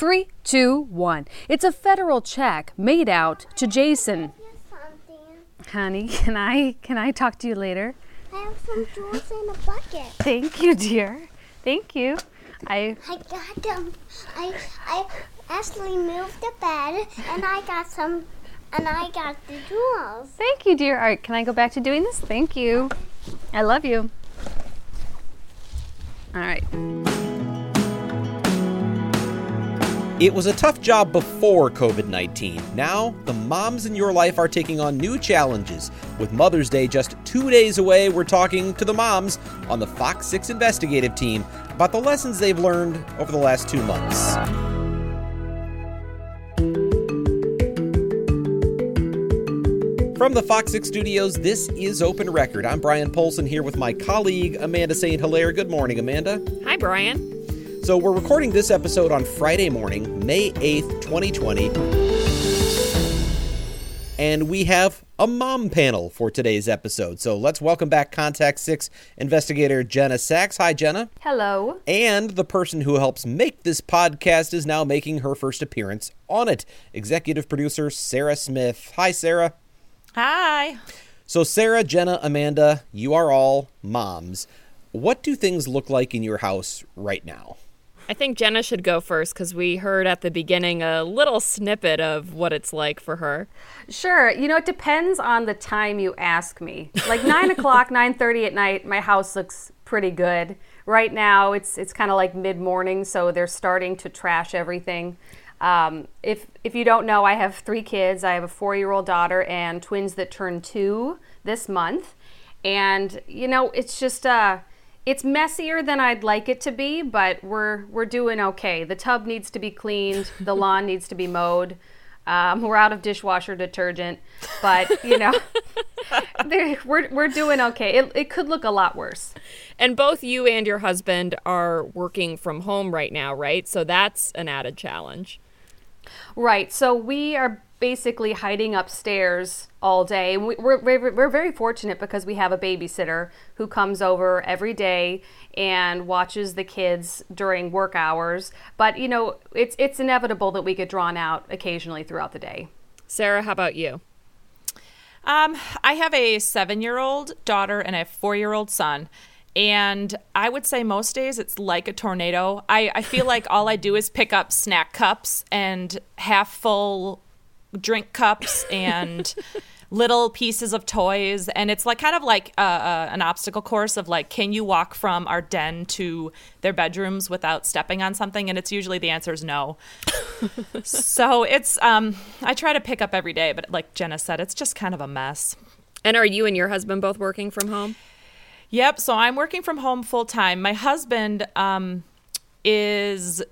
Three, two, one. It's a federal check made out to Jason. Honey, can I can I talk to you later? I have some jewels in a bucket. Thank you, dear. Thank you. I I got them. I I actually moved the bed, and I got some, and I got the jewels. thank you, dear. All right, can I go back to doing this? Thank you. I love you. All right. It was a tough job before COVID 19. Now, the moms in your life are taking on new challenges. With Mother's Day just two days away, we're talking to the moms on the Fox 6 investigative team about the lessons they've learned over the last two months. From the Fox 6 studios, this is Open Record. I'm Brian Polcyn here with my colleague, Amanda St. Hilaire. Good morning, Amanda. Hi, Brian. So, we're recording this episode on Friday morning, May 8th, 2020. And we have a mom panel for today's episode. So, let's welcome back Contact 6 investigator Jenna Sachs. Hi, Jenna. Hello. And the person who helps make this podcast is now making her first appearance on it executive producer Sarah Smith. Hi, Sarah. Hi. So, Sarah, Jenna, Amanda, you are all moms. What do things look like in your house right now? I think Jenna should go first because we heard at the beginning a little snippet of what it's like for her. Sure. You know, it depends on the time you ask me. Like nine o'clock, nine thirty at night, my house looks pretty good. Right now, it's it's kind of like mid morning, so they're starting to trash everything. Um, if if you don't know, I have three kids. I have a four year old daughter and twins that turn two this month, and you know, it's just uh, it's messier than I'd like it to be, but we're we're doing okay. The tub needs to be cleaned. The lawn needs to be mowed. Um, we're out of dishwasher detergent, but you know, we're we're doing okay. It it could look a lot worse. And both you and your husband are working from home right now, right? So that's an added challenge. Right. So we are basically hiding upstairs all day. And we- We're, we're, we're very fortunate because we have a babysitter who comes over every day and watches the kids during work hours. But, you know, it's, it's inevitable that we get drawn out occasionally throughout the day. Sarah, how about you? Um, I have a seven year old daughter and a four year old son. And I would say most days it's like a tornado. I, I feel like all I do is pick up snack cups and half full drink cups and little pieces of toys. And it's like kind of like uh, uh, an obstacle course of like, can you walk from our den to their bedrooms without stepping on something? And it's usually the answer is no. so it's, um, I try to pick up every day, but like Jenna said, it's just kind of a mess. And are you and your husband both working from home? Yep. So I'm working from home full time. My husband um, is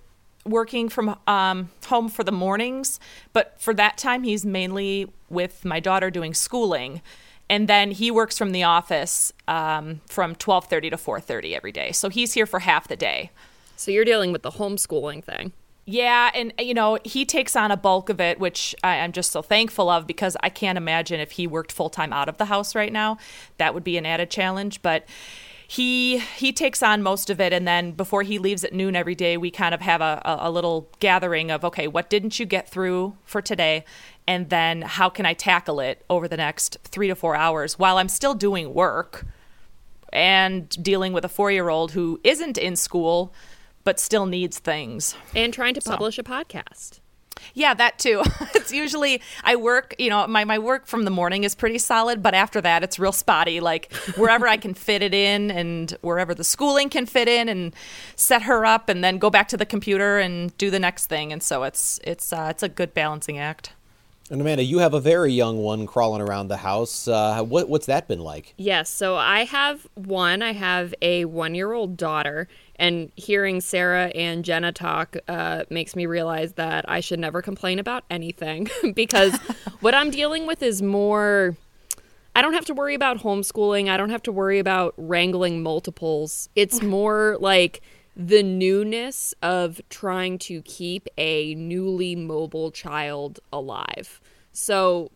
working from um, home for the mornings, but for that time, he's mainly with my daughter doing schooling. And then he works from the office um, from 12:30 to 4:30 every day. So he's here for half the day. So you're dealing with the homeschooling thing. Yeah, and you know he takes on a bulk of it, which I, I'm just so thankful of because I can't imagine if he worked full time out of the house right now, that would be an added challenge. But he he takes on most of it, and then before he leaves at noon every day, we kind of have a, a, a little gathering of okay, what didn't you get through for today, and then how can I tackle it over the next three to four hours while I'm still doing work and dealing with a four year old who isn't in school but still needs things. And trying to publish a podcast. Yeah, that too. it's usually I work, you know, my, my work from the morning is pretty solid, but after that it's real spotty. Like wherever I can fit it in and wherever the schooling can fit in and set her up and then go back to the computer and do the next thing. And so it's it's uh, it's a good balancing act. And Amanda, you have a very young one crawling around the house. Uh, what, what's that been like? Yes. So I have one. I have a one year old daughter, And hearing Sarah and Jenna talk uh, makes me realize that I should never complain about anything because what I'm dealing with is more. I don't have to worry about homeschooling. I don't have to worry about wrangling multiples. It's more like the newness of trying to keep a newly mobile child alive. So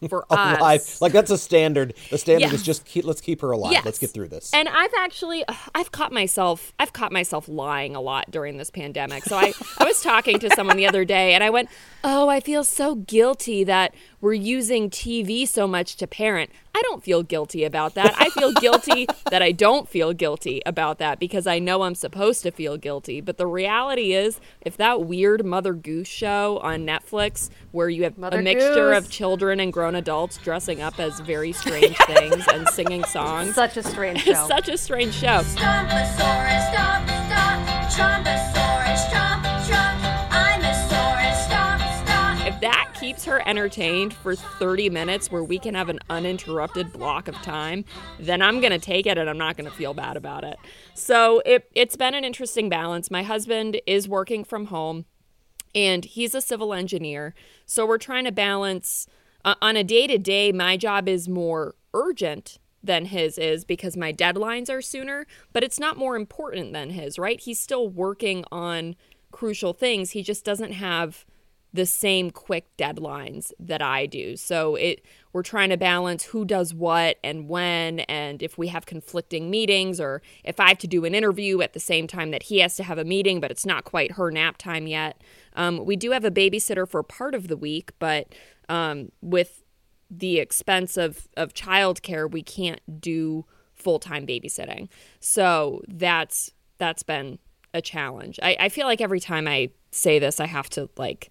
for alive. us, Like that's a standard. The standard Yeah. is just keep, let's keep her alive. Yes. Let's get through this. And I've actually I've caught myself I've caught myself lying a lot during this pandemic. So I I was talking to someone the other day and I went, "Oh, I feel so guilty that we're using TV so much to parent." I don't feel guilty about that. I feel guilty that I don't feel guilty about that because I know I'm supposed to feel guilty. But the reality is, if that weird Mother Goose show on Netflix where you have Mother a mixture Goose. of children and grown adults dressing up as very strange things and singing songs Such a strange show. such a strange show. Keeps her entertained for 30 minutes where we can have an uninterrupted block of time, then I'm going to take it and I'm not going to feel bad about it. So it, it's been an interesting balance. My husband is working from home and he's a civil engineer. So we're trying to balance uh, on a day to day, my job is more urgent than his is because my deadlines are sooner, but it's not more important than his, right? He's still working on crucial things. He just doesn't have the same quick deadlines that I do. So it we're trying to balance who does what and when and if we have conflicting meetings or if I have to do an interview at the same time that he has to have a meeting but it's not quite her nap time yet. Um, we do have a babysitter for part of the week, but um, with the expense of of childcare, we can't do full time babysitting. So that's that's been a challenge. I, I feel like every time I say this, I have to like,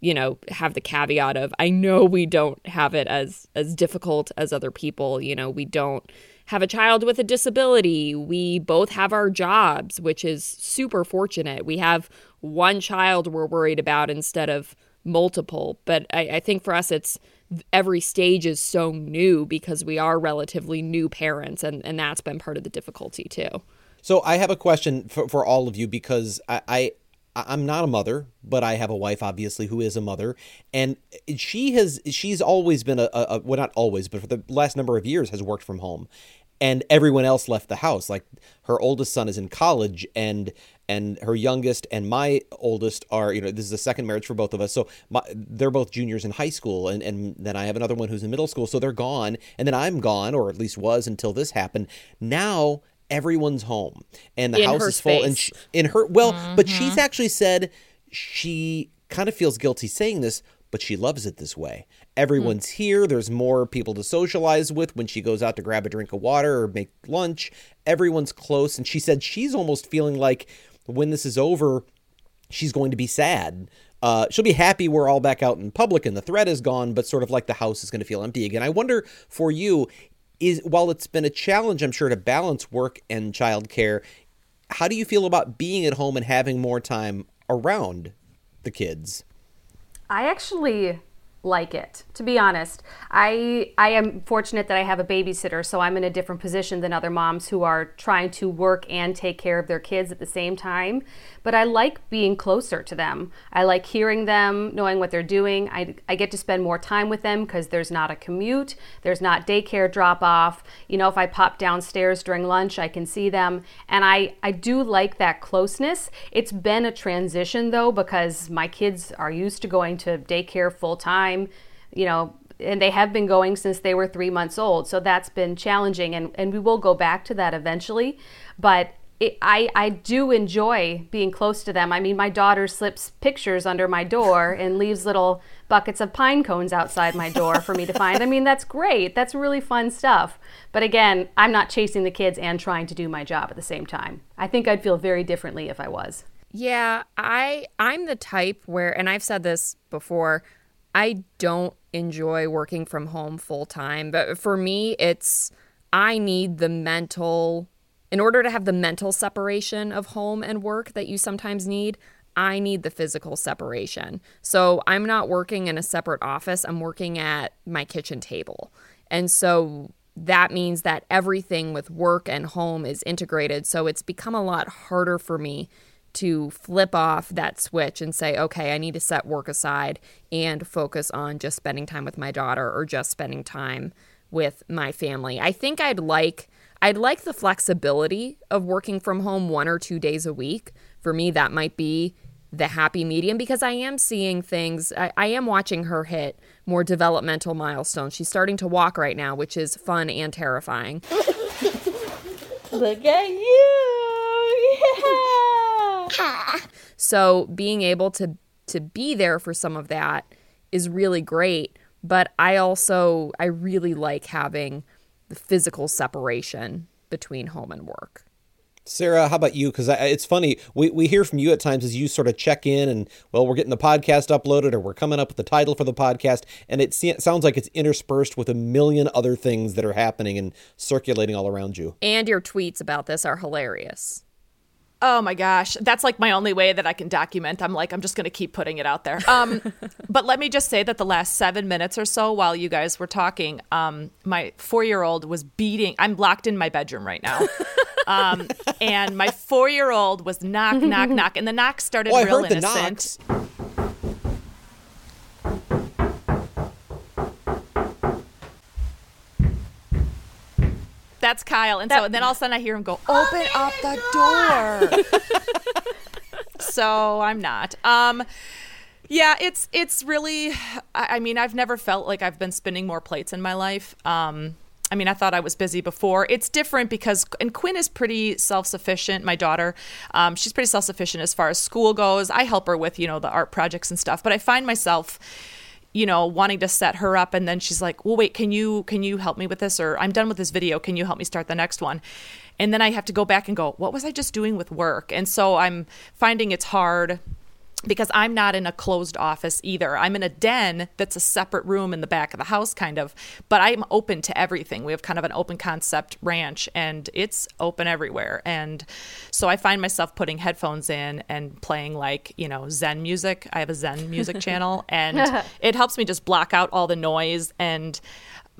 you know, have the caveat of I know we don't have it as as difficult as other people. You know, we don't have a child with a disability. We both have our jobs, which is super fortunate. We have one child we're worried about instead of multiple. But I, I think for us, it's every stage is so new because we are relatively new parents, and, and that's been part of the difficulty too. So I have a question for, for all of you because I, I I'm not a mother, but I have a wife obviously who is a mother, and she has she's always been a, a, well not always, but for the last number of years has worked from home, and everyone else left the house. Like her oldest son is in college, and and her youngest and my oldest are you know this is a second marriage for both of us, so my, they're both juniors in high school, and and then I have another one who's in middle school, so they're gone, and then I'm gone, or at least was until this happened. Now everyone's home and the In house is full and she, in her well but Mm-hmm. she's actually said she kind of feels guilty saying this but she loves it this way. Everyone's here there's more people to socialize with when she goes out to grab a drink of water or make lunch. Everyone's close and she said she's almost feeling like when this is over she's going to be sad. Uh, she'll be happy we're all back out in public and the threat is gone but sort of like the house is going to feel empty again. I wonder for you is while it's been a challenge i'm sure to balance work and childcare how do you feel about being at home and having more time around the kids? I actually like it. To be honest i i am fortunate that i have a babysitter so i'm in a different position than other moms who are trying to work and take care of their kids at the same time. But i like being closer to them. I like hearing them knowing what they're doing. I, I get to spend more time with them because there's not a commute there's not daycare drop off you know if i pop downstairs during lunch i can see them. And i i do like that closeness. It's been a transition though because my kids are used to going to daycare full time you know, and they have been going since they were three months old. So that's been challenging, and, and we will go back to that eventually. But it, I, I do enjoy being close to them. I mean, my daughter slips pictures under my door and leaves little buckets of pine cones outside my door for me to find. I mean, that's great. That's really fun stuff. But again, I'm not chasing the kids and trying to do my job at the same time. I think I'd feel very differently if I was. Yeah, I I'm the type where and I've said this before, I don't enjoy working from home full time, but for me it's I need the mental in order to have the mental separation of home and work that you sometimes need, I need the physical separation. So I'm not working in a separate office, I'm working at my kitchen table. And so that means that everything with work and home is integrated. So it's become a lot harder for me to flip off that switch and say, okay, I need to set work aside and focus on just spending time with my daughter or just spending time with my family. I think I'd like I'd like the flexibility of working from home one or two days a week. For me, that might be the happy medium because I am seeing things. I, I, am watching her hit more developmental milestones. She's starting to walk right now, which is fun and terrifying. Look at you! Yeah! so being able to to be there for some of that is really great. But I also I really like having the physical separation between home and work. Sarah, how about you? Because it's funny, we, we hear from you at times as you sort of check in and, well, we're getting the podcast uploaded or we're coming up with the title for the podcast. And it sounds like it's interspersed with a million other things that are happening and circulating all around you. And your tweets about this are hilarious. Oh my gosh, that's like my only way that I can document. I'm like, I'm just going to keep putting it out there. Um, but let me just say that the last seven minutes or so, while you guys were talking, um, my four year old was beating. I'm locked in my bedroom right now, um, and my four year old was knock, knock, knock, and the knock started oh, real innocent. Knocks. That's Kyle. And so and then all of a sudden I hear him go, open up the door. so I'm not. Um yeah, it's it's really I, I mean, I've never felt like I've been spinning more plates in my life. Um I mean, I thought I was busy before. It's different because, and Quinn is pretty self sufficient. My daughter, um, she's pretty self sufficient as far as school goes. I help her with, you know, the art projects and stuff. But I find myself, you know wanting to set her up. And then she's like well wait can you can you help me with this? Or i'm done with this video. Can you help me start the next one? And then i have to go back and go what was i just doing with work? And so i'm finding it's hard because I'm not in a closed office either. I'm in a den that's a separate room in the back of the house, kind of, but I'm open to everything. We have kind of an open concept ranch and it's open everywhere. And so I find myself putting headphones in and playing like, you know, Zen music. I have a Zen music channel and it helps me just block out all the noise. And,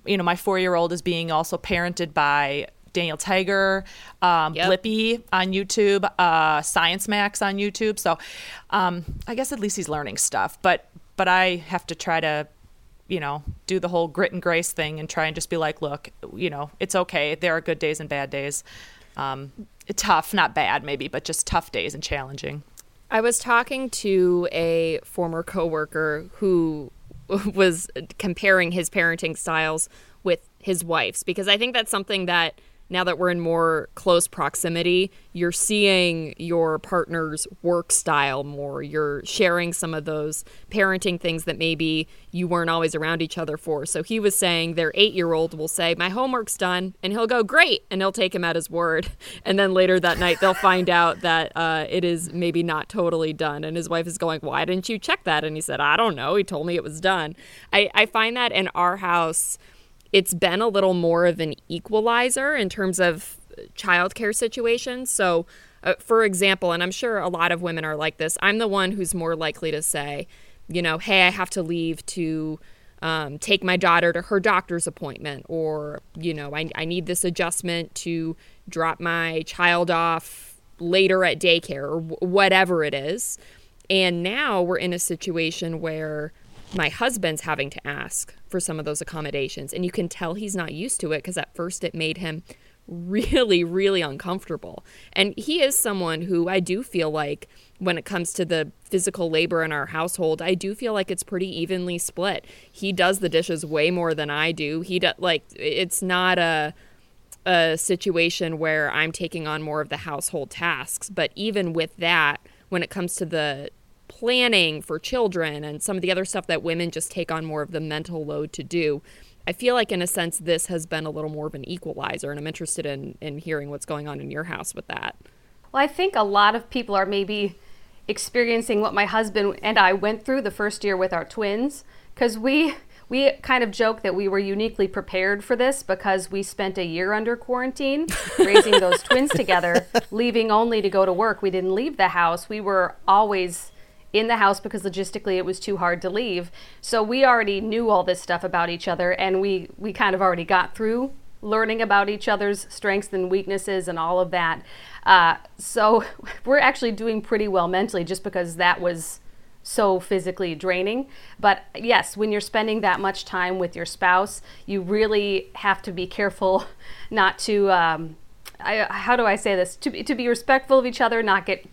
you know, my four year old is being also parented by Daniel Tiger, um, Yep. Blippi on YouTube, uh, Science Max on YouTube. So um, I guess at least he's learning stuff. But but I have to try to, you know, do the whole grit and grace thing and try and just be like, look, you know, it's okay. There are good days and bad days. Um, tough, not bad, maybe, but just tough days and challenging. I was talking to a former coworker who was comparing his parenting styles with his wife's because I think that's something that now that we're in more close proximity, you're seeing your partner's work style more. You're sharing some of those parenting things that maybe you weren't always around each other for. So he was saying their eight year old will say, My homework's done. And he'll go, Great. And he'll take him at his word. And then later that night, they'll find out that uh, it is maybe not totally done. And his wife is going, Why didn't you check that? And he said, I don't know. He told me it was done. I, I find that in our house, it's been a little more of an equalizer in terms of childcare situations. So, uh, for example, and I'm sure a lot of women are like this, I'm the one who's more likely to say, you know, hey, I have to leave to um, take my daughter to her doctor's appointment, or, you know, I, I need this adjustment to drop my child off later at daycare, or wh- whatever it is. And now we're in a situation where my husband's having to ask for some of those accommodations. And you can tell he's not used to it because at first it made him really, really uncomfortable. And he is someone who I do feel like, when it comes to the physical labor in our household, I do feel like it's pretty evenly split. He does the dishes way more than I do. He does, like, it's not a, a situation where I'm taking on more of the household tasks. But even with that, when it comes to the planning for children and some of the other stuff that women just take on more of the mental load to do, I feel like in a sense this has been a little more of an equalizer, and I'm interested in in hearing what's going on in your house with that. Well, I think a lot of people are maybe experiencing what my husband and I went through the first year with our twins because we we kind of joke that we were uniquely prepared for this because we spent a year under quarantine raising those twins together, leaving only to go to work. We didn't leave the house. We were always in the house because logistically it was too hard to leave. So we already knew all this stuff about each other and we we kind of already got through learning about each other's strengths and weaknesses and all of that. Uh, so we're actually doing pretty well mentally just because that was so physically draining. But yes, when you're spending that much time with your spouse, you really have to be careful not to. Um, I, how do I say this? To be, to be respectful of each other, not get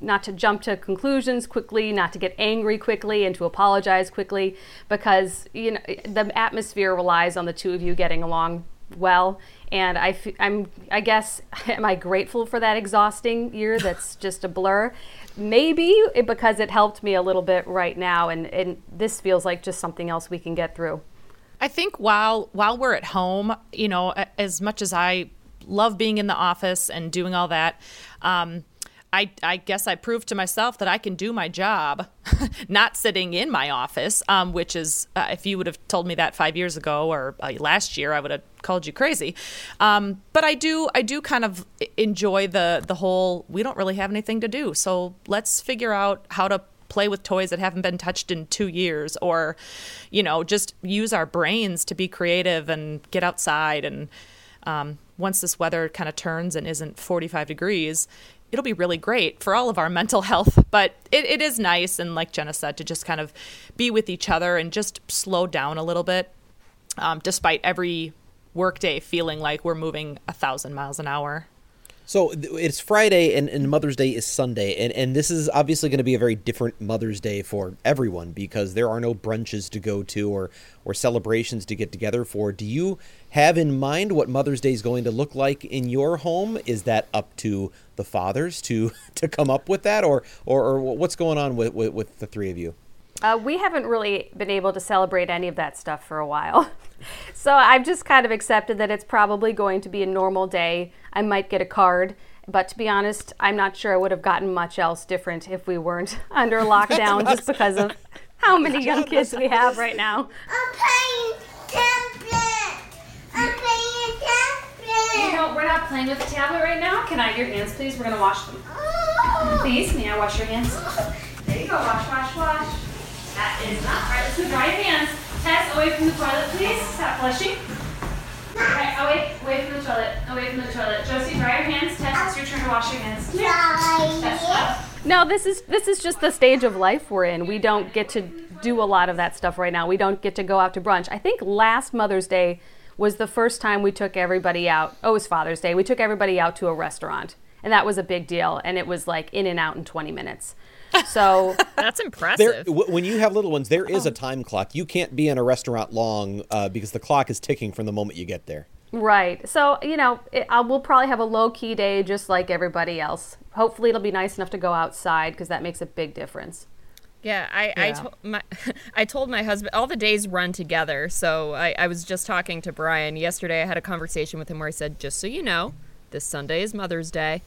not to jump to conclusions quickly, not to get angry quickly, and to apologize quickly, because you know the atmosphere relies on the two of you getting along well. And I, f- I'm, I guess, am I grateful for that exhausting year that's just a blur? Maybe because it helped me a little bit right now, and, and this feels like just something else we can get through. I think while while we're at home, you know, as much as I love being in the office and doing all that, um, I, I guess I proved to myself that I can do my job, not sitting in my office, um, which is, uh, if you would have told me that five years ago or uh, last year, I would have called you crazy. Um, but I do, I do kind of enjoy the the whole. We don't really have anything to do, so let's figure out how to play with toys that haven't been touched in two years, or, you know, just use our brains to be creative and get outside and. Um, once this weather kind of turns and isn't 45 degrees, it'll be really great for all of our mental health. But it, it is nice, and like Jenna said, to just kind of be with each other and just slow down a little bit, um, despite every workday feeling like we're moving a thousand miles an hour. So it's Friday and, and Mother's Day is Sunday, and, and this is obviously going to be a very different Mother's Day for everyone because there are no brunches to go to or or celebrations to get together for. Do you have in mind what Mother's Day is going to look like in your home? Is that up to the fathers to to come up with that, or or, or what's going on with, with, with the three of you? Uh, we haven't really been able to celebrate any of that stuff for a while. so I've just kind of accepted that it's probably going to be a normal day. I might get a card, but to be honest, I'm not sure I would have gotten much else different if we weren't under lockdown just because of how many young kids we have right now. I'm playing tablet. I'm playing tablet. You know, we're not playing with the tablet right now. Can I have your hands, please? We're going to wash them. Please, may I wash your hands? There you go, wash, wash, wash. That is not. All right, let's dry your hands. Tess, away from the toilet, please. Stop flushing. All right, away, away from the toilet, away from the toilet. Josie, dry your hands. Tess, it's your turn to wash your hands. Tess. No, this is this is just the stage of life we're in. We don't get to do a lot of that stuff right now. We don't get to go out to brunch. I think last Mother's Day was the first time we took everybody out. Oh, it was Father's Day. We took everybody out to a restaurant, and that was a big deal. And it was like in and out in 20 minutes. So That's There, impressive. w- when you have little ones, there is a time clock. You can't be in a restaurant long uh, because the clock is ticking from the moment you get there. Right. So, you know, it, I will probably have a low key day just like everybody else. Hopefully, it'll be nice enough to go outside because that makes a big difference. Yeah, I I, to- my, I told my husband all the days run together. So I, I was just talking to Brian yesterday. I had a conversation with him where I said, just so you know, this Sunday is Mother's Day.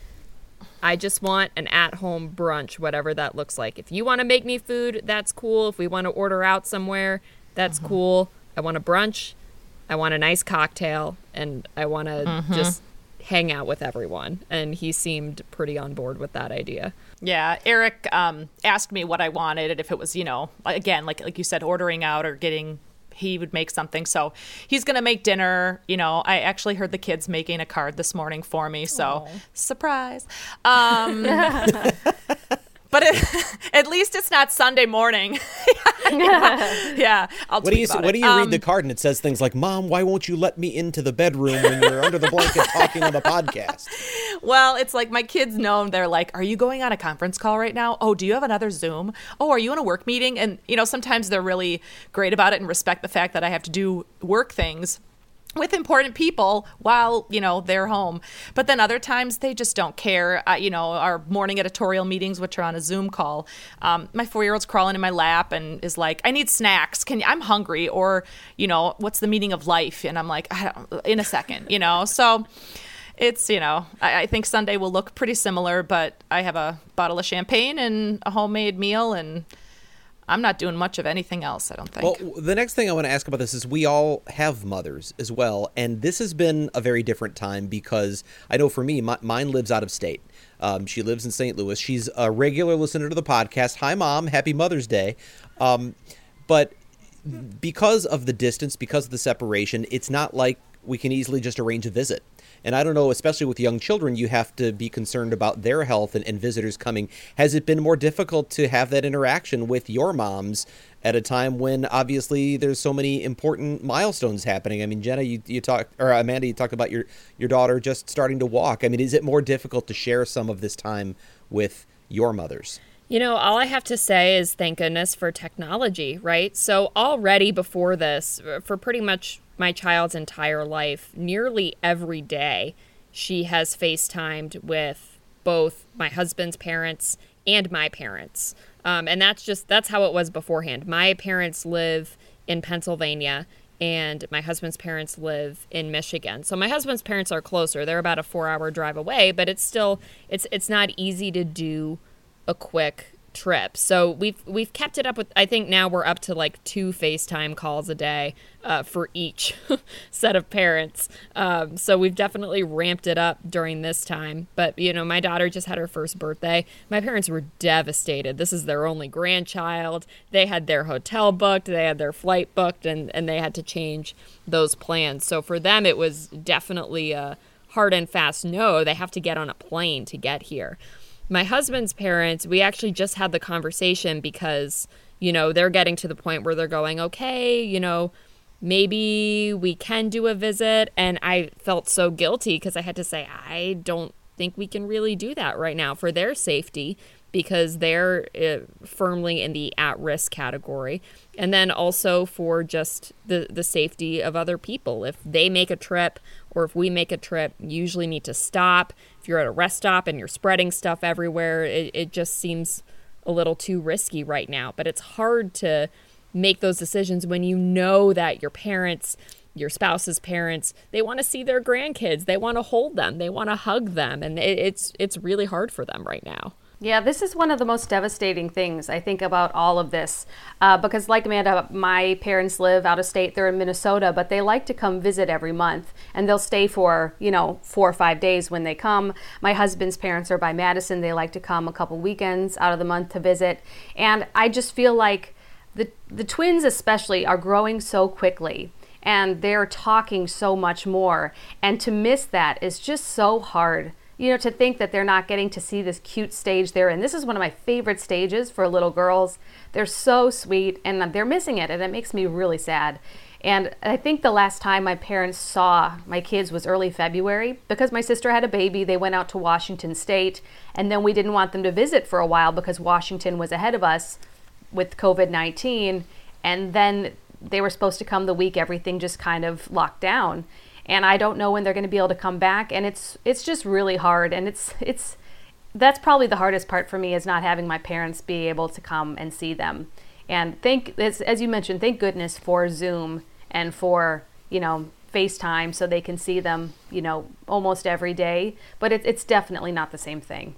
I just want an at-home brunch, whatever that looks like. If you want to make me food, that's cool. If we want to order out somewhere, that's cool. I want a brunch. I want a nice cocktail, and I want to just hang out with everyone. And he seemed pretty on board with that idea. Yeah, Eric um, asked me what I wanted, and if it was, you know, again, like like you said, ordering out or getting, he would make something. So he's gonna make dinner. You know, I actually heard the kids making a card this morning for me. So surprise. Um, but it, at least it's not Sunday morning. yeah, yeah, I'll What do you tweet about What do it. you read Um, the card and it says things like, "Mom, why won't you let me into the bedroom when you're under the blanket talking on the podcast?" Well, it's like my kids know they're like, "Are you going on a conference call right now? Oh, do you have another Zoom? Oh, are you in a work meeting?" And you know, sometimes they're really great about it and respect the fact that I have to do work things with important people while you know they're home. But then other times they just don't care. Uh, you know our morning editorial meetings which are on a zoom call um, my four-year-old's crawling in my lap and is like i need snacks. Can you, i'm hungry. Or you know what's the meaning of life? And i'm like in a second you know? So it's you know I, I think sunday will look pretty similar but i have a bottle of champagne and a homemade meal and i'm not doing much of anything else i don't think Well, the next thing I want to ask about this is we all have mothers as well, and this has been a very different time because I know for me, my, mine lives out of state. Um, she lives in St. Louis. She's a regular listener to the podcast. Hi, mom. Happy Mother's Day. Um, but because of the distance, because of the separation, it's not like we can easily just arrange a visit. And I don't know, especially with young children, you have to be concerned about their health and, and visitors coming. Has it been more difficult to have that interaction with your moms at a time when obviously there's so many important milestones happening? I mean, Jenna, you, you talked, or Amanda, you talked about your, your daughter just starting to walk. I mean, is it more difficult to share some of this time with your mothers? You know, all I have to say is thank goodness for technology, right? So, already before this, uh, for pretty much my child's entire life, nearly every day, she has FaceTimed with both my husband's parents and my parents. Um, and that's just, that's how it was beforehand. My parents live in Pennsylvania and my husband's parents live in Michigan. So my husband's parents are closer. They're about a 4-hour drive away, but it's still it's it's not easy to do a quick trip. So we've we've kept it up with. I think now we're up to like two FaceTime calls a day uh, for each set of parents. Um, so we've definitely ramped it up during this time. But you know, my daughter just had her first birthday. My parents were devastated. This is their only grandchild. They had their hotel booked. They had their flight booked, and and they had to change those plans. So for them, it was definitely a hard and fast no. They have to get on a plane to get here my husband's parents, we actually just had the conversation because, you know, they're getting to the point where they're going, okay, you know, maybe we can do a visit. And I felt so guilty because I had to say, I don't think we can really do that right now for their safety because they're uh, firmly in the at risk category. And then also for just the, the safety of other people. If they make a trip or if we make a trip, you usually need to stop. If you're at a rest stop and you're spreading stuff everywhere, it, it just seems a little too risky right now. But it's hard to make those decisions when you know that your parents your spouse's parents they want to see their grandkids they want to hold them they want to hug them and it, it's it's really hard for them right now Yeah, this is one of the most devastating things I think about all of this. Uh, because, like Amanda, my parents live out of state. They're in Minnesota, but they like to come visit every month. And they'll stay for, you know, four or five days when they come. My husband's parents are by Madison. They like to come a couple weekends out of the month to visit. And I just feel like the, the twins, especially, are growing so quickly and they're talking so much more. And to miss that is just so hard. You know, to think that they're not getting to see this cute stage there. And. This is one of my favorite stages for little girls. They're so sweet and they're missing it, and it makes me really sad. And I think the last time my parents saw my kids was early February because my sister had a baby. They went out to Washington State, and then we didn't want them to visit for a while because Washington was ahead of us with COVID 19. And then they were supposed to come the week everything just kind of locked down. And I don't know when they're going to be able to come back. And it's it's just really hard. And it's it's that's probably the hardest part for me is not having my parents be able to come and see them. And thank as, as you mentioned, thank goodness for Zoom and for you know FaceTime so they can see them you know almost every day. But it, it's definitely not the same thing.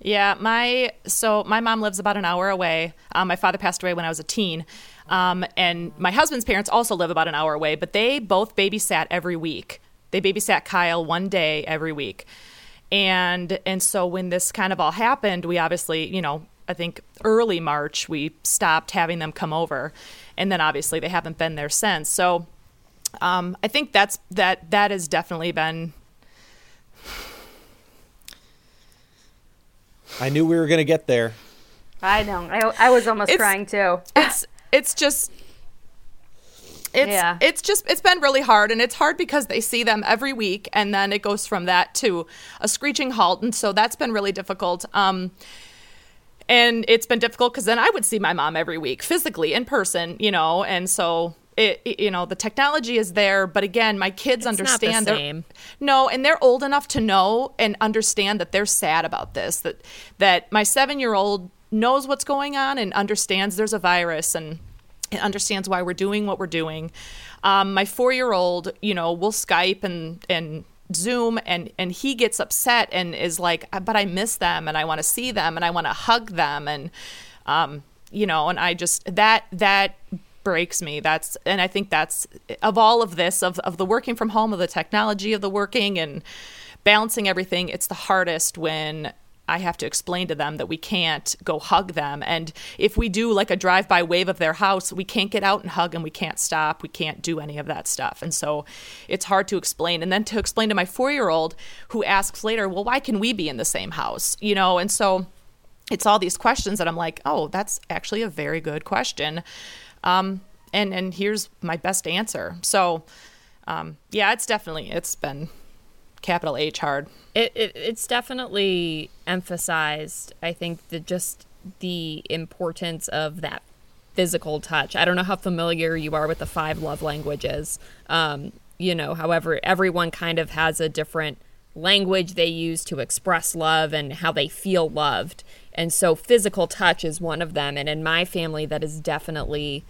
Yeah, my so my mom lives about an hour away. Um, my father passed away when I was a teen, um, and my husband's parents also live about an hour away. But they both babysat every week. They babysat Kyle one day every week, and and so when this kind of all happened, we obviously, you know, I think early March we stopped having them come over, and then obviously they haven't been there since. So um, I think that's that that has definitely been I knew we were going to get there. I know. I, I was almost It's- crying too. it's it's just it's Yeah. it's just it's been really hard and it's hard because they see them every week and then it goes from that to a screeching halt and so that's been really difficult um and it's been difficult because then I would see my mom every week physically in person, you know, and so it, it- you know the technology is there, but again, my kids not the understand. same. No, and they're old enough to know and understand that they're sad about this. That that my seven year old knows what's going on and understands there's a virus and and understands why we're doing what we're doing. Um, my four year old, you know, will Skype and and Zoom and and he gets upset and is like, but I miss them and I want to see them and I want to hug them and um, you know, and I just that that breaks me. That's and I think that's of all of this of of the working from home, of the technology of the working and balancing everything. It's the hardest when I have to explain to them that we can't go hug them. And if we do like a drive by wave of their house, we can't get out and hug and we can't stop. We can't do any of that stuff. And so it's hard to explain. And then to explain to my four year old who asks later, well, why can we be in the same house? You know, and so it's all these questions that I'm like, oh, that's actually a very good question. Um, and, and here's my best answer. So, um, yeah, it's definitely, it's been capital H hard. It, it it's definitely emphasized. I think that just the importance of that physical touch. I don't know how familiar you are with the five love languages. Um, you know, however, everyone kind of has a different language they use to express love and how they feel loved. And so physical touch is one of them. And in my family, that is definitely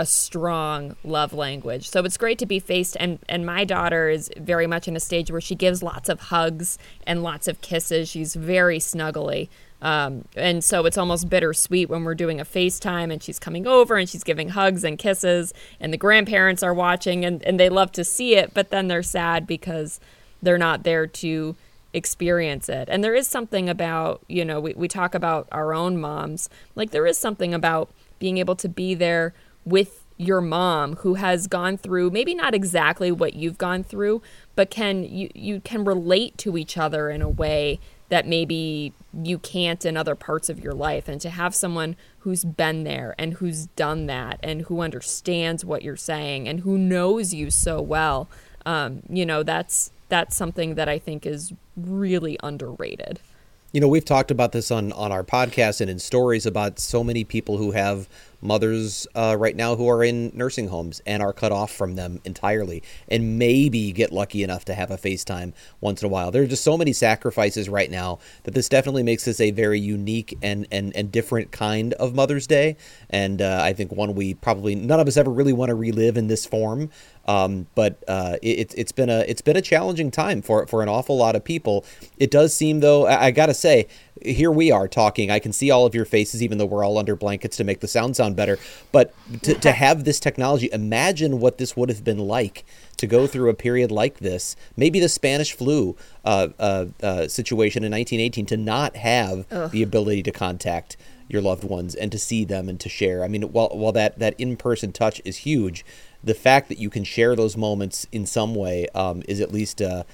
a strong love language. So it's great to be faced and and my daughter is very much in a stage where she gives lots of hugs and lots of kisses. She's very snuggly. Um, and so it's almost bittersweet when we're doing a FaceTime and she's coming over and she's giving hugs and kisses and the grandparents are watching and, and they love to see it, but then they're sad because they're not there to experience it. And there is something about, you know, we, we talk about our own moms. Like there is something about being able to be there with your mom who has gone through maybe not exactly what you've gone through but can you you can relate to each other in a way that maybe you can't in other parts of your life. And to have someone who's been there and who's done that and who understands what you're saying and who knows you so well um, you know that's that's something that i think is really underrated. You know, we've talked about this on on our podcast and in stories about so many people who have mothers uh, right now who are in nursing homes and are cut off from them entirely, and maybe get lucky enough to have a FaceTime once in a while. There are just so many sacrifices right now that this definitely makes this a very unique and and and different kind of Mother's Day, and uh, I think one we probably none of us ever really want to relive in this form. Um, but uh, it, it's been a it's been a challenging time for for an awful lot of people. It does seem though I, I gotta say here we are talking. I can see all of your faces, even though we're all under blankets to make the sound sound better. But to, to have this technology, imagine what this would have been like to go through a period like this. Maybe the Spanish flu uh, uh, uh, situation in 1918 to not have the ability to contact your loved ones and to see them and to share. I mean, while while that that in person touch is huge, the fact that you can share those moments in some way um, is at least. Uh,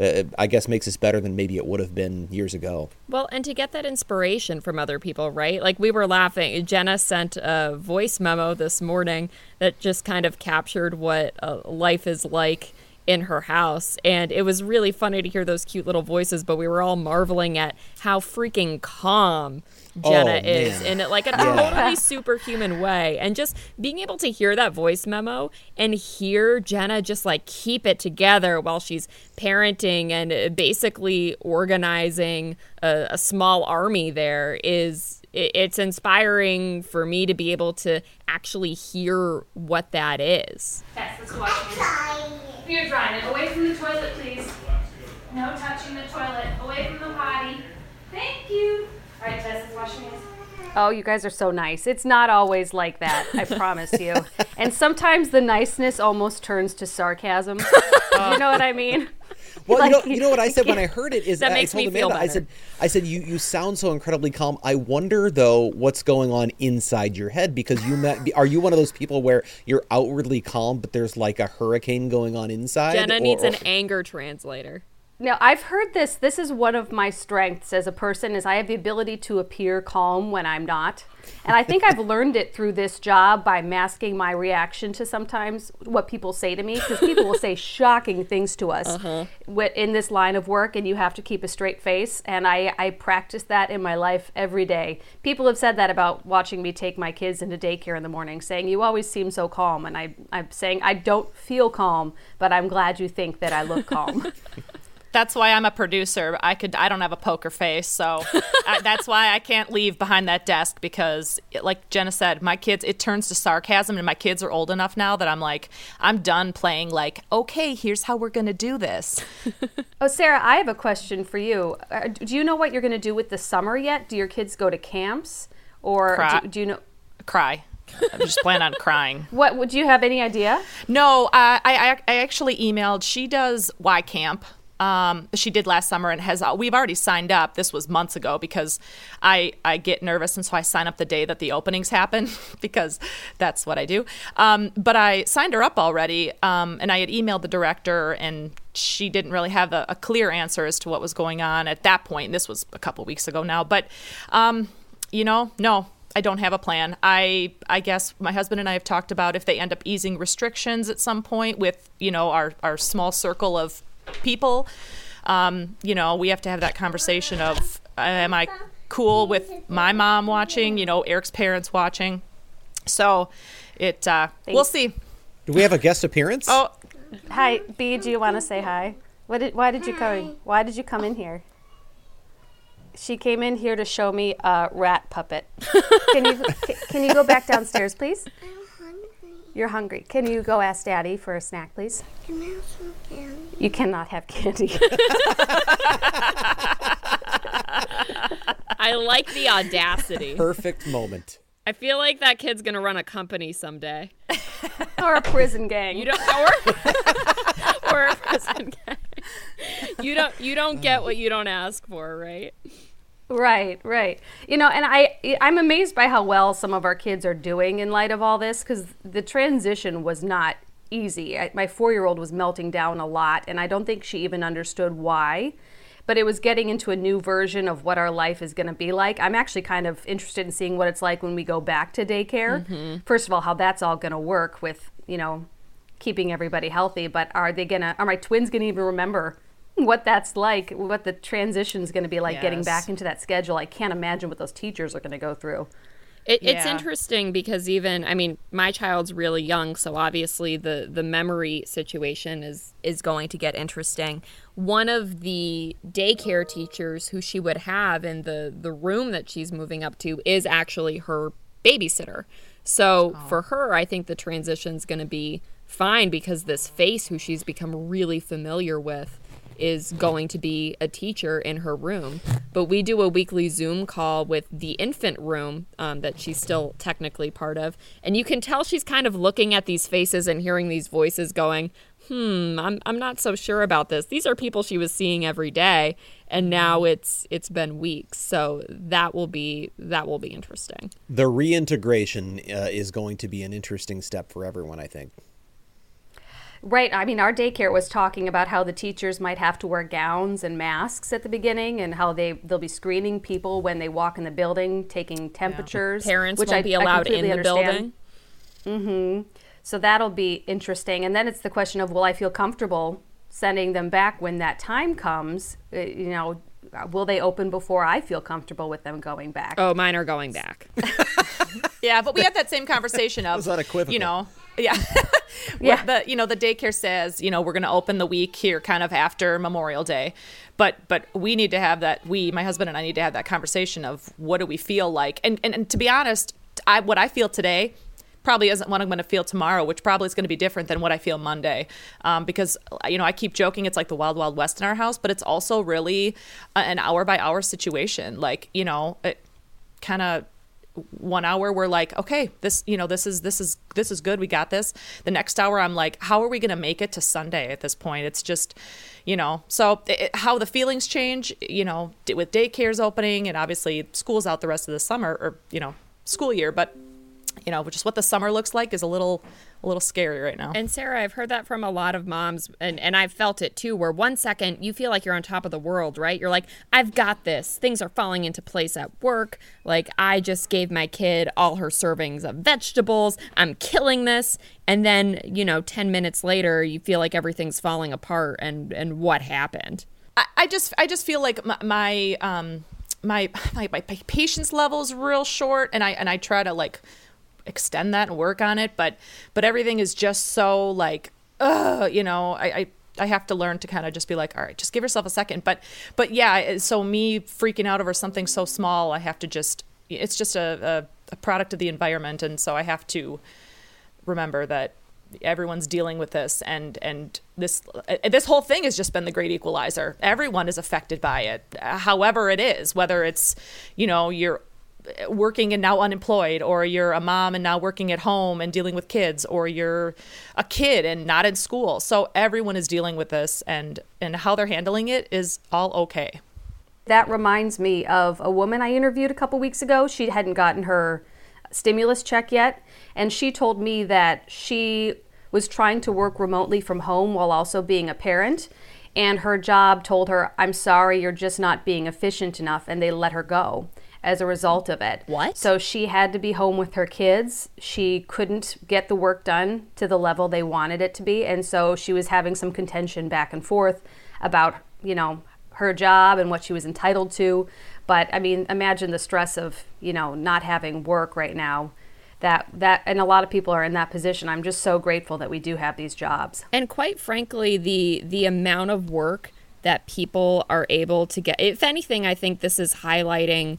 uh, I guess makes us better than maybe it would have been years ago. Well, and to get that inspiration from other people, right? Like we were laughing. Jenna sent a voice memo this morning that just kind of captured what uh, life is like in her house. And it was really funny to hear those cute little voices, but we were all marveling at how freaking calm Jenna Oh, is man. in like a totally superhuman way. And just being able to hear that voice memo and hear Jenna just like keep it together while she's parenting and uh, basically organizing a, a small army there is it's inspiring for me to be able to actually hear what that is. Tess, let's go wash your hands. You're drying it. Away from the toilet, please. No touching the toilet. Away from the potty. Thank you. All right, Tess, let's wash your hands. Oh, you guys are so nice. It's not always like that, I promise you. And sometimes the niceness almost turns to sarcasm. you know what I mean? Well, Like, you know, you know what I said when I heard it is That I makes told me feel Amanda, I said, I said you you sound so incredibly calm. I wonder though what's going on inside your head because you met, are you one of those people where you're outwardly calm but there's like a hurricane going on inside? Jenna Or- needs or- an anger translator. Now, I've heard this. This is one of my strengths as a person is I have the ability to appear calm when I'm not. And I think I've learned it through this job by masking my reaction to sometimes what people say to me because people will say shocking things to us uh-huh. wi- in this line of work and you have to keep a straight face and I, I practice that in my life every day. People have said that about watching me take my kids into daycare in the morning saying you always seem so calm and I, I'm saying I don't feel calm but I'm glad you think that I look calm. That's why I'm a producer. I could I don't have a poker face, so I, that's why I can't leave behind that desk because, it, like Jenna said, my kids it turns to sarcasm, and my kids are old enough now that I'm like I'm done playing. Like, okay, here's how we're gonna do this. Oh, Sarah, I have a question for you. Uh, do you know what you're going to do with the summer yet? Do your kids go to camps, or Cry. do, do you know Cry. I just plan on crying. what? Would you have any idea? No, uh, I, I I actually emailed. She does Y Camp, Um, she did last summer and has uh, we've already signed up. This was months ago because I I get nervous and so I sign up the day that the openings happen because that's what I do. Um, but I signed her up already um, and I had emailed the director and she didn't really have a, a, clear answer as to what was going on at that point. This was a couple weeks ago now, but um, you know, no, I don't have a plan. I I guess my husband and I have talked about if they end up easing restrictions at some point with you know our our small circle of people. Um, you know, we have to have that conversation of am I cool with my mom watching? You know, Eric's parents watching. So it uh, we'll see. Do we have a guest appearance? Oh, hi, B. Do you want to say hi? What did? Why did you come? Why did you come in here? She came in here to show me a rat puppet. Can you can you go back downstairs, please? You're hungry. Can you go ask Daddy for a snack, please? Can I have some candy? You cannot have candy. I like the audacity. Perfect moment. I feel like that kid's gonna run a company someday, or a prison gang. You don't, or, or a prison gang. You don't, you don't get what you don't ask for, right? Right, right. You know, and I I'm amazed by how well some of our kids are doing in light of all this cuz the transition was not easy. I, my 4-year-old was melting down a lot and I don't think she even understood why. But it was getting into a new version of what our life is going to be like. I'm actually kind of interested in seeing what it's like when we go back to daycare. Mm-hmm. First of all, how that's all going to work with, you know, keeping everybody healthy, but are they going to are my twins going to even remember what that's like, what the transition is going to be like yes. getting back into that schedule. I can't imagine what those teachers are going to go through. It, yeah. It's interesting because even I mean my child's really young, so obviously the the memory situation is is going to get interesting. One of the daycare teachers who she would have in the the room that she's moving up to is actually her babysitter. So oh. for her, I think the transition is going to be fine because this face who she's become really familiar with is going to be a teacher in her room. But we do a weekly Zoom call with the infant room um, that she's still technically part of. And you can tell she's kind of looking at these faces and hearing these voices going, hmm, I'm, I'm not so sure about this. These are people she was seeing every day. And now it's it's been weeks, so that will be that will be interesting. The reintegration uh, is going to be an interesting step for everyone, I think. Right. I mean, our daycare was talking about how the teachers might have to wear gowns and masks at the beginning, and how they they'll be screening people when they walk in the building, taking temperatures. Yeah. Parents which won't I, be allowed in the understand. building. Mm-hmm. So that'll be interesting, and then it's the question of, will I feel comfortable sending them back when that time comes? Uh, you know, will they open before I feel comfortable with them going back? Oh, mine are going back. yeah, but we had that same conversation of, you know, yeah. yeah. The you know the daycare says you know we're going to open the week here kind of after Memorial Day, but but we need to have that we my husband and I need to have that conversation of what do we feel like and and, and to be honest, I what I feel today probably isn't what I'm going to feel tomorrow, which probably is going to be different than what I feel Monday. Um, because, you know, I keep joking it's like the wild, wild west in our house, but it's also really an hour by hour situation. Like, you know, it kind of one hour we're like okay this you know this is this is this is good. We got this. The next hour i'm like how are we going to make it to sunday at this point? It's just you know so it, how the feelings change you know with daycares opening and obviously school's out the rest of the summer or you know school year but you know just what the summer looks like is a little a little scary right now. And Sarah, I've heard that from a lot of moms, and, and I've felt it too, where one second you feel like you're on top of the world, right? You're like, I've got this. Things are falling into place at work. Like, I just gave my kid all her servings of vegetables. I'm killing this. And then, you know, 10 minutes later, you feel like everything's falling apart. And, and what happened? I, I just, I just feel like my, my um, my, my, my patience level is real short. And I, and I try to like, extend that and work on it but but everything is just so like uh you know I, I I have to learn to kind of just be like, all right, just give yourself a second. But, but yeah, so me freaking out over something so small, I have to just, it's just a, a, a product of the environment. And so I have to remember that everyone's dealing with this and and this this whole thing has just been the great equalizer everyone is affected by it however it is whether it's you know you're working and now unemployed, or you're a mom and now working at home and dealing with kids, or you're a kid and not in school. So everyone is dealing with this, and and how they're handling it is all okay. That reminds me of a woman I interviewed a couple weeks ago. She hadn't gotten her stimulus check yet, and she told me that she was trying to work remotely from home while also being a parent. And her job told her, I'm sorry, you're just not being efficient enough. And they let her go as a result of it. What? So she had to be home with her kids. She couldn't get the work done to the level they wanted it to be. And so she was having some contention back and forth about, you know, her job and what she was entitled to. But I mean, imagine the stress of, you know, not having work right now. That that and a lot of people are in that position. I'm just so grateful that we do have these jobs. And quite frankly, the the amount of work that people are able to get if anything, I think this is highlighting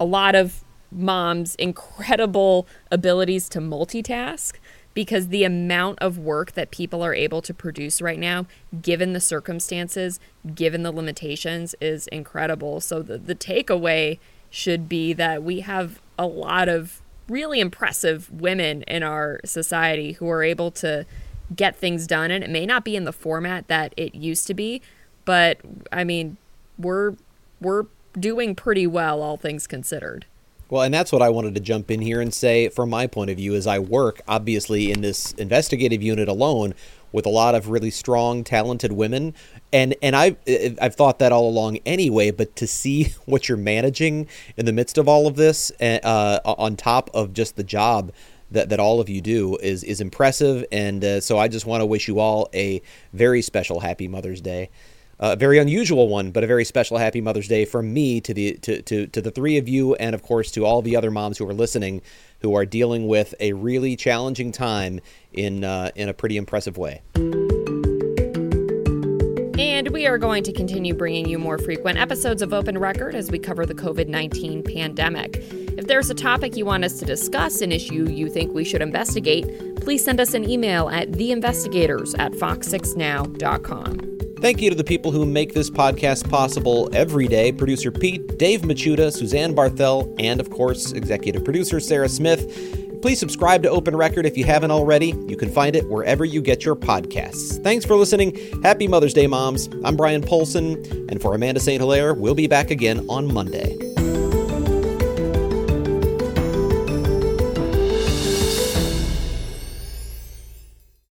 a lot of moms' incredible abilities to multitask because the amount of work that people are able to produce right now, given the circumstances, given the limitations, is incredible. So the, the takeaway should be that we have a lot of really impressive women in our society who are able to get things done. And it may not be in the format that it used to be, but I mean, we're we're doing pretty well, all things considered. Well, and that's what I wanted to jump in here and say from my point of view as I work, obviously, in this investigative unit alone with a lot of really strong, talented women. And and I've I've thought that all along anyway. But to see what you're managing in the midst of all of this, uh, on top of just the job that, that all of you do, is is impressive. And uh, so I just want to wish you all a very special Happy Mother's Day a very unusual one, but a very special Happy Mother's Day from me to the to, to, to the three of you, and of course to all the other moms who are listening, who are dealing with a really challenging time in uh, in a pretty impressive way. And we are going to continue bringing you more frequent episodes of Open Record as we cover the COVID 19 pandemic. If there's a topic you want us to discuss, an issue you think we should investigate, please send us an email at theinvestigators at fox6now.com. Thank you to the people who make this podcast possible every day producer Pete, Dave Machuda, Suzanne Barthel, and of course, executive producer Sarah Smith. Please subscribe to Open Record if you haven't already. You can find it wherever you get your podcasts. Thanks for listening. Happy Mother's Day, moms. I'm Bryan Polcyn, and for Amanda St. Hilaire, we'll be back again on Monday.